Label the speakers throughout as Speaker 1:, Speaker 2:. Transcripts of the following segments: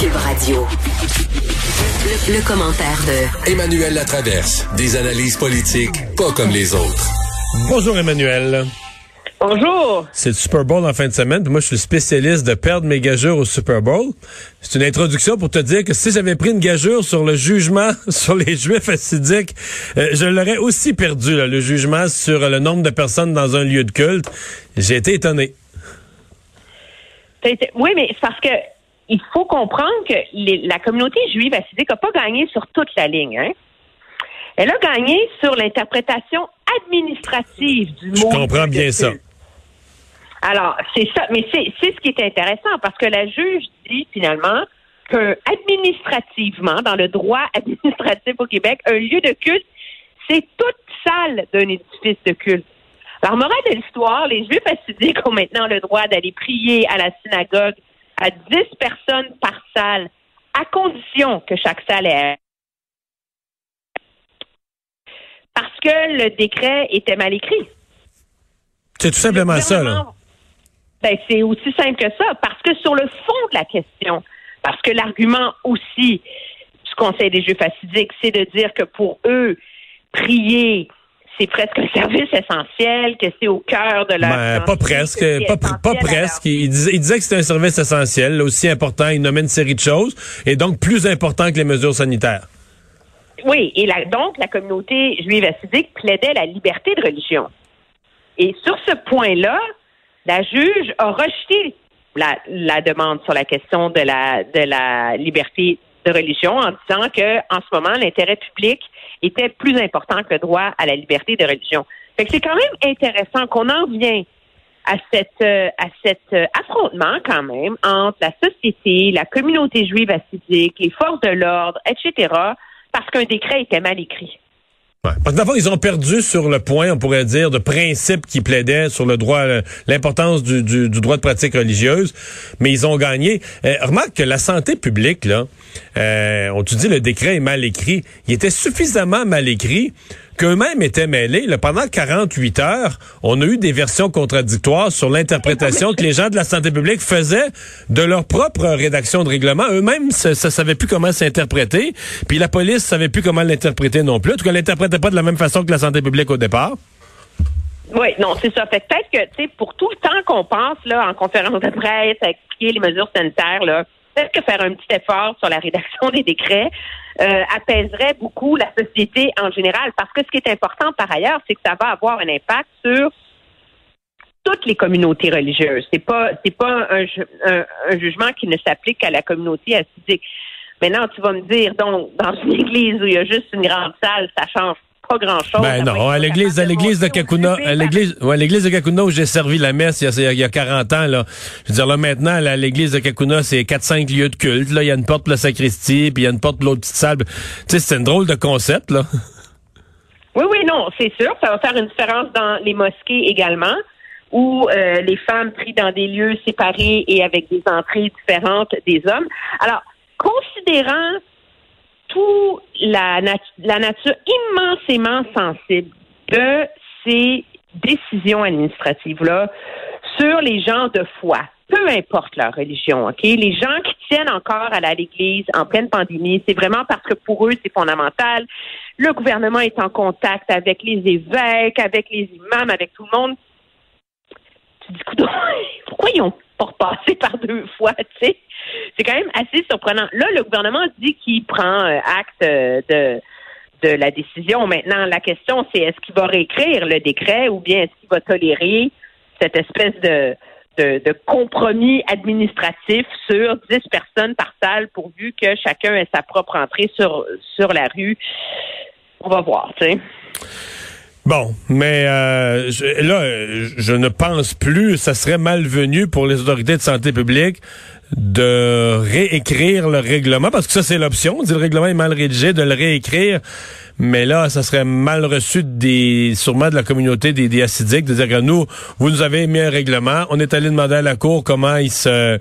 Speaker 1: Cube Radio. Le, commentaire de
Speaker 2: Emmanuel Latraverse. Des analyses politiques pas comme les autres.
Speaker 3: Bonjour Emmanuel.
Speaker 4: Bonjour.
Speaker 3: C'est le Super Bowl en fin de semaine. Moi, je suis spécialiste de perdre mes gageurs au Super Bowl. C'est une introduction pour te dire que si j'avais pris une gageure sur le jugement sur les Juifs assidiques, euh, je l'aurais aussi perdu, le jugement sur le nombre de personnes dans un lieu de culte. J'ai été étonné.
Speaker 4: Oui, mais c'est parce que il faut comprendre que la communauté juive assidique n'a pas gagné sur toute la ligne. Hein? Elle a gagné sur l'interprétation administrative du mot.
Speaker 3: Je comprends bien ça.
Speaker 4: Alors, c'est ça, mais c'est ce qui est intéressant parce que la juge dit finalement que administrativement, dans le droit administratif au Québec, un lieu de culte, c'est toute salle d'un édifice de culte. Alors, morale de l'histoire, les Juifs assidiques ont maintenant le droit d'aller prier à la synagogue à 10 personnes par salle, à condition que chaque salle ait parce que le décret était mal écrit.
Speaker 3: C'est tout simplement ça, là.
Speaker 4: Ben, c'est aussi simple que ça, parce que sur le fond de la question, parce que l'argument aussi du Conseil des Juifs assidiques, c'est de dire que pour eux, prier, c'est presque un service essentiel, que c'est au cœur de leur...
Speaker 3: Ben, pas presque, pas, pas presque. Il disait, il disait que c'était un service essentiel, aussi important, il nommait une série de choses, et donc plus important que les mesures sanitaires.
Speaker 4: Oui, et donc la communauté juive assidique plaidait la liberté de religion. Et sur ce point-là, la juge a rejeté la, la, demande sur la question de la, de la liberté de religion en disant que en ce moment l'intérêt public était plus important que le droit à la liberté de religion. Fait que c'est quand même intéressant qu'on en vient à cette euh, à cet euh, affrontement quand même entre la société, la communauté juive assidique, les forces de l'ordre, etc. parce qu'un décret était mal écrit.
Speaker 3: Parce que ils ont perdu sur le point, on pourrait dire, de principe qui plaidait sur le droit, euh, l'importance du, du, droit de pratique religieuse, mais ils ont gagné. Euh, remarque que la santé publique, là, euh, on te dit le décret est mal écrit. Il était suffisamment mal écrit qu'eux-mêmes étaient mêlés. Là, pendant 48 heures, on a eu des versions contradictoires sur l'interprétation que les gens de la santé publique faisaient de leur propre rédaction de règlement. Eux-mêmes ne savaient plus comment s'interpréter, puis la police savait plus comment l'interpréter non plus. En tout cas, l'interprétait pas de la même façon que la santé publique au départ.
Speaker 4: Oui, non, c'est ça. Fait peut-être que, tu sais, pour tout le temps qu'on passe, là, en conférence de presse, à expliquer les mesures sanitaires, là, peut-être que faire un petit effort sur la rédaction des décrets euh, apaiserait beaucoup la société en général. Parce que ce qui est important par ailleurs, c'est que ça va avoir un impact sur toutes les communautés religieuses. C'est pas c'est pas un, un, jugement qui ne s'applique qu'à la communauté assidique. Maintenant, tu vas me dire, donc, dans une église où il y a juste une grande salle, ça change pas grand-chose.
Speaker 3: Ben non, à l'église, à l'église de Kakuna, à l'église, ouais, l'église de Kakuna où j'ai servi la messe il y, a, il y a 40 ans, là. Je veux dire, là, maintenant, à l'église de Kakuna, c'est 4-5 lieux de culte, là. Il y a une porte pour la sacristie, puis il y a une porte pour l'autre petite salle. Tu sais, c'est un drôle de concept, là.
Speaker 4: Oui, oui, non, c'est sûr. Ça va faire une différence dans les mosquées également, où euh, les femmes prient dans des lieux séparés et avec des entrées différentes des hommes. Alors, considérant tout la, la nature immensément sensible de ces décisions administratives-là sur les gens de foi, peu importe leur religion, OK? Les gens qui tiennent encore à l'Église en pleine pandémie, c'est vraiment parce que pour eux, c'est fondamental. Le gouvernement est en contact avec les évêques, avec les imams, avec tout le monde. Tu dis, pourquoi ils ont pas repassé par deux fois, tu sais? c'est quand même assez surprenant. Là, le gouvernement dit qu'il prend euh, acte euh, de la décision. Maintenant, la question, c'est est-ce qu'il va réécrire le décret ou bien est-ce qu'il va tolérer cette espèce de, de, compromis administratif sur 10 personnes par salle pourvu que chacun ait sa propre entrée sur, sur la rue? On va voir, tu sais.
Speaker 3: Bon, mais euh, là, je ne pense plus, ça serait malvenu pour les autorités de santé publique de réécrire le règlement, parce que ça, c'est l'option. le règlement est mal rédigé, de le réécrire. Mais là, ça serait mal reçu des, sûrement de la communauté des, des acidiques, de dire que nous, vous nous avez mis un règlement, on est allé demander à la Cour comment il se,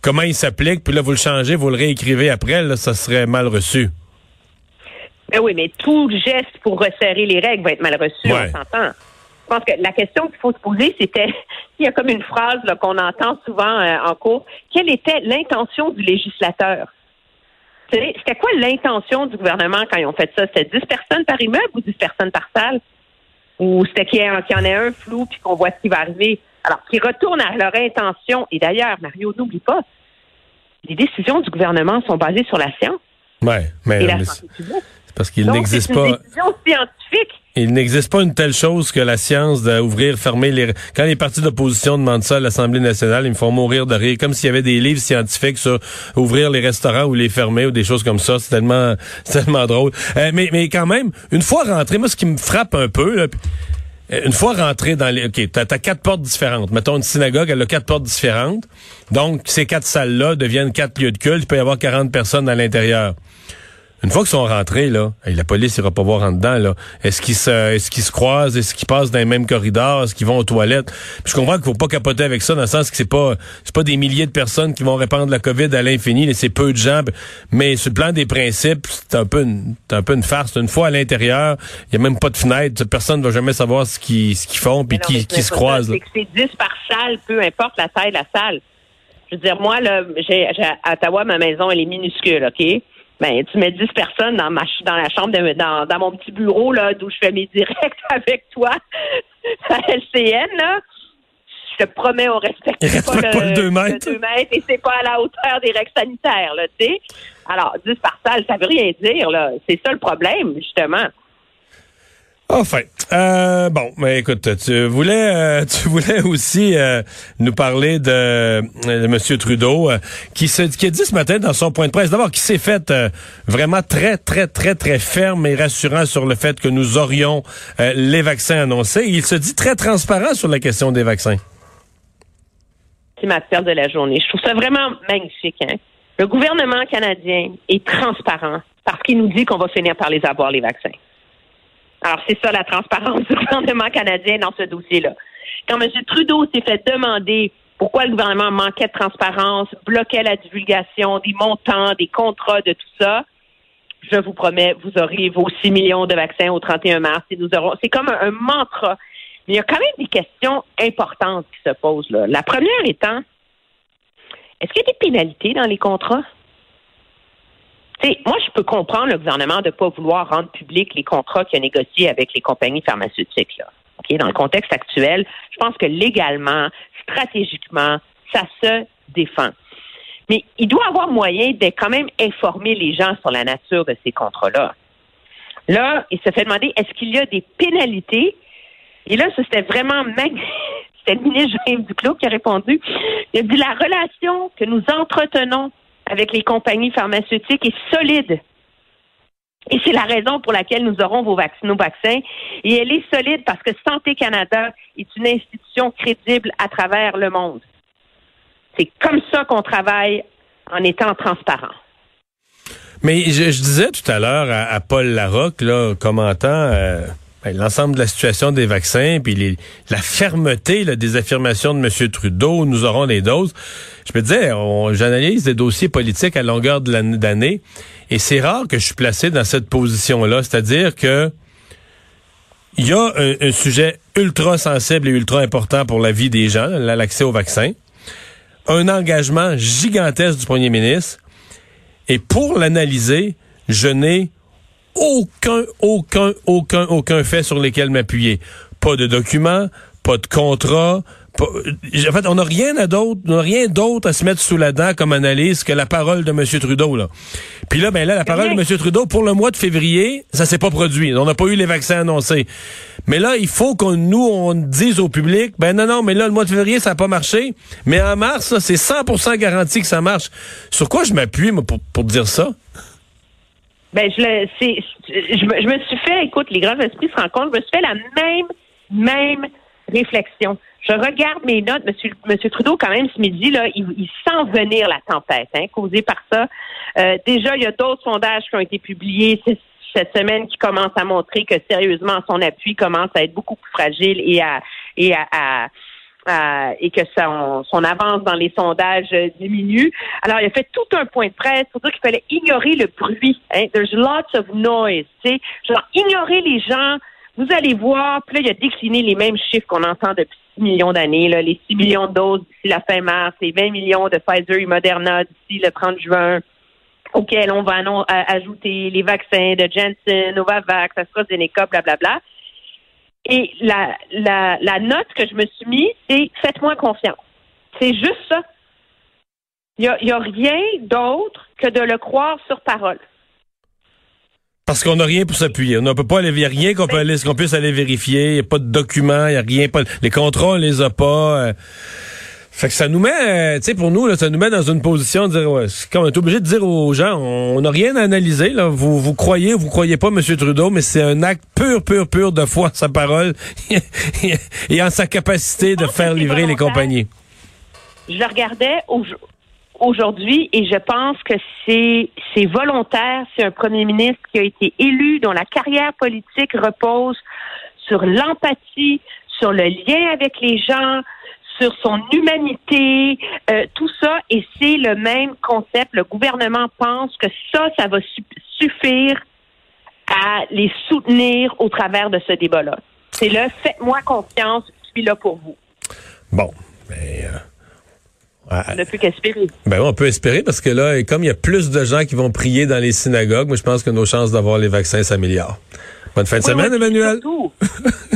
Speaker 3: comment il s'applique, puis là, vous le changez, vous le réécrivez après, là, ça serait mal reçu.
Speaker 4: Ben oui, mais tout geste pour resserrer les règles va être mal reçu, on s'entend. Je pense que la question qu'il faut se poser, c'était, il y a comme une phrase qu'on entend souvent euh, en cours, quelle était l'intention du législateur? C'était quoi l'intention du gouvernement quand ils ont fait ça? C'était 10 personnes par immeuble ou 10 personnes par salle? Ou c'était qu'il y, en ait un flou puis qu'on voit ce qui va arriver? Alors, qu'ils retournent à leur intention. Et d'ailleurs, Mario, n'oublie pas, les décisions du gouvernement sont basées sur la science.
Speaker 3: Ouais, mais,
Speaker 4: et la santé publique.
Speaker 3: Parce qu'il n'existe pas.
Speaker 4: Scientifique.
Speaker 3: Il n'existe pas une telle chose que la science d'ouvrir, fermer les. Quand les partis d'opposition demandent ça à l'Assemblée nationale, ils me font mourir de rire, comme s'il y avait des livres scientifiques sur ouvrir les restaurants ou les fermer ou des choses comme ça. C'est tellement, tellement drôle. Euh, mais, mais quand même, une fois rentré, moi, ce qui me frappe un peu, là, euh, une fois rentré dans les... OK, t'as as quatre portes différentes. Mettons une synagogue, elle a quatre portes différentes. Donc, ces quatre salles-là deviennent quatre lieux de culte. Il peut y avoir 40 personnes à l'intérieur. Une fois qu'ils sont rentrés, là, la police ira pas voir en dedans, là. Est-ce qu'ils se, est-ce qu'ils se croisent? Est-ce qu'ils passent dans les mêmes corridors? Est-ce qu'ils vont aux toilettes? je comprends qu'il faut pas capoter avec ça, dans le sens que c'est pas, c'est pas des milliers de personnes qui vont répandre la COVID à l'infini, c'est peu de gens. Mais sur le plan des principes, c'est un peu une, un peu une farce. Une fois à l'intérieur, il y a même pas de fenêtre. Personne ne va jamais savoir ce qu'ils, ce qu'ils font puis qui, qui se croisent.
Speaker 4: C'est 10 par salle, peu importe la taille de la salle. Je veux dire, moi, là, j'ai, à Ottawa, ma maison, elle est minuscule, OK? Ben tu mets 10 personnes dans ma dans la chambre de, dans, dans mon petit bureau là d'où je fais mes directs avec toi à LCN là. Je te promets on respecte
Speaker 3: pas, le, 2 mètres.
Speaker 4: et c'est pas à la hauteur des règles sanitaires là tu sais. Alors 10 par salle ça veut rien dire là. C'est ça le problème justement
Speaker 3: Enfin, euh, bon, mais écoute, tu voulais, euh, tu voulais aussi euh, nous parler de, de M. Trudeau, qui, se, qui a dit ce matin dans son point de presse, d'abord, qui s'est fait vraiment très, très, très, très ferme et rassurant sur le fait que nous aurions les vaccins annoncés. Il se dit très transparent sur la question des vaccins.
Speaker 4: C'est ma perte de la journée. Je trouve ça vraiment magnifique. Hein? Le gouvernement canadien est transparent parce qu'il nous dit qu'on va finir par les avoir, les vaccins. Alors, c'est ça la transparence du gouvernement canadien dans ce dossier-là. Quand M. Trudeau s'est fait demander pourquoi le gouvernement manquait de transparence, bloquait la divulgation des montants, des contrats, de tout ça, je vous promets, vous aurez vos 6 millions de vaccins au 31 mars et nous aurons. C'est comme un, mantra. Mais il y a quand même des questions importantes qui se posent là. La première étant, est-ce qu'il y a des pénalités dans les contrats? Moi, je peux comprendre le gouvernement de ne pas vouloir rendre public les contrats qu'il a négociés avec les compagnies pharmaceutiques. Là. Dans le contexte actuel, je pense que légalement, stratégiquement, ça se défend. Mais il doit avoir moyen de quand même informer les gens sur la nature de ces contrats-là. Là, il se fait demander est-ce qu'il y a des pénalités? Et là, c'était vraiment C'était le ministre James Duclos qui a répondu. Il a dit la relation que nous entretenons avec les compagnies pharmaceutiques est solide. Et c'est la raison pour laquelle nous aurons vos vaccins, nos vaccins. Et elle est solide parce que Santé Canada est une institution crédible à travers le monde. C'est comme ça qu'on travaille en étant transparent.
Speaker 3: Mais je, disais tout à l'heure à, Paul Larocque, là, commentant euh, ben, l'ensemble de la situation des vaccins, puis la fermeté des affirmations de M. Trudeau, nous aurons des doses. Je me disais, j'analyse des dossiers politiques à longueur de l'année, et c'est rare que je suis placé dans cette position-là, c'est-à-dire que il y a un, sujet ultra sensible et ultra important pour la vie des gens, l'accès au vaccin, un engagement gigantesque du premier ministre, et pour l'analyser, je n'ai aucun, aucun, aucun, aucun fait sur lesquels m'appuyer. Pas de documents, pas de contrat. en fait, on n'a rien à d'autre, on n'a rien d'autre à se mettre sous la dent comme analyse que la parole de M. Trudeau. Là. Puis là, ben là, la parole de M. Trudeau pour le mois de février, ça s'est pas produit. On n'a pas eu les vaccins annoncés. Mais là, il faut qu'on nous on dise au public, ben non, non, mais là, le mois de février, ça n'a pas marché. Mais en mars, c'est 100% garanti que ça marche. Sur quoi je m'appuie pour, pour dire ça?
Speaker 4: Ben, je, le, c'est, je, me, je me suis fait, écoute, les grands esprits se rencontrent, je me suis fait la même, même réflexion. Je regarde mes notes, Monsieur, Monsieur Trudeau, quand même, ce midi, là, il, il sent venir la tempête, hein, causée par ça. Euh, déjà, il y a d'autres sondages qui ont été publiés cette semaine qui commencent à montrer que, sérieusement, son appui commence à être beaucoup plus fragile et à, et à euh, et que son, son, avance dans les sondages diminue. Alors, il a fait tout un point de presse pour dire qu'il fallait ignorer le bruit. Hein? There's lots of noise. sais, Genre, ignorer les gens. Vous allez voir, puis là, il a décliné les mêmes chiffres qu'on entend depuis 6 millions d'années, là, les 6 millions de doses d'ici la fin mars, les 20 millions de Pfizer et Moderna d'ici le 30 juin. auquel on va ajouter les vaccins de Janssen, Novavax, AstraZeneca, blablabla. Bla, Et la, la, note que je me suis mise, c'est faites-moi confiance. C'est juste ça. Il n'y a, a, rien d'autre que de le croire sur parole.
Speaker 3: Parce qu'on n'a rien pour s'appuyer. On ne peut pas aller, n'y a rien qu'on puisse aller vérifier. Il n'y a pas de documents, il n'y a rien, pas, les contrats, on les a pas. Euh. Fait que ça nous met, euh, tu sais, pour nous, là, ça nous met dans une position de dire, ouais, on est obligé de dire aux gens, on n'a rien à analyser, là. Vous, vous croyez, vous croyez pas, M. Trudeau, mais c'est un acte pur, pur, pur de foi en sa parole et en sa capacité de faire livrer les compagnies.
Speaker 4: Je le regardais aujourd'hui et je pense que c'est c'est volontaire. C'est un premier ministre qui a été élu, dont la carrière politique repose sur l'empathie, sur le lien avec les gens, sur son humanité, euh, tout ça, et c'est le même concept. Le gouvernement pense que ça, ça va suffire à les soutenir au travers de ce débat-là. C'est le faites-moi confiance, je suis là pour vous.
Speaker 3: Bon, mais... Euh,
Speaker 4: on ne peut qu'espérer.
Speaker 3: Ben on peut espérer parce que là, comme il y a plus de gens qui vont prier dans les synagogues, moi je pense que nos chances d'avoir les vaccins s'améliorent. Bonne fin de semaine, Emmanuel.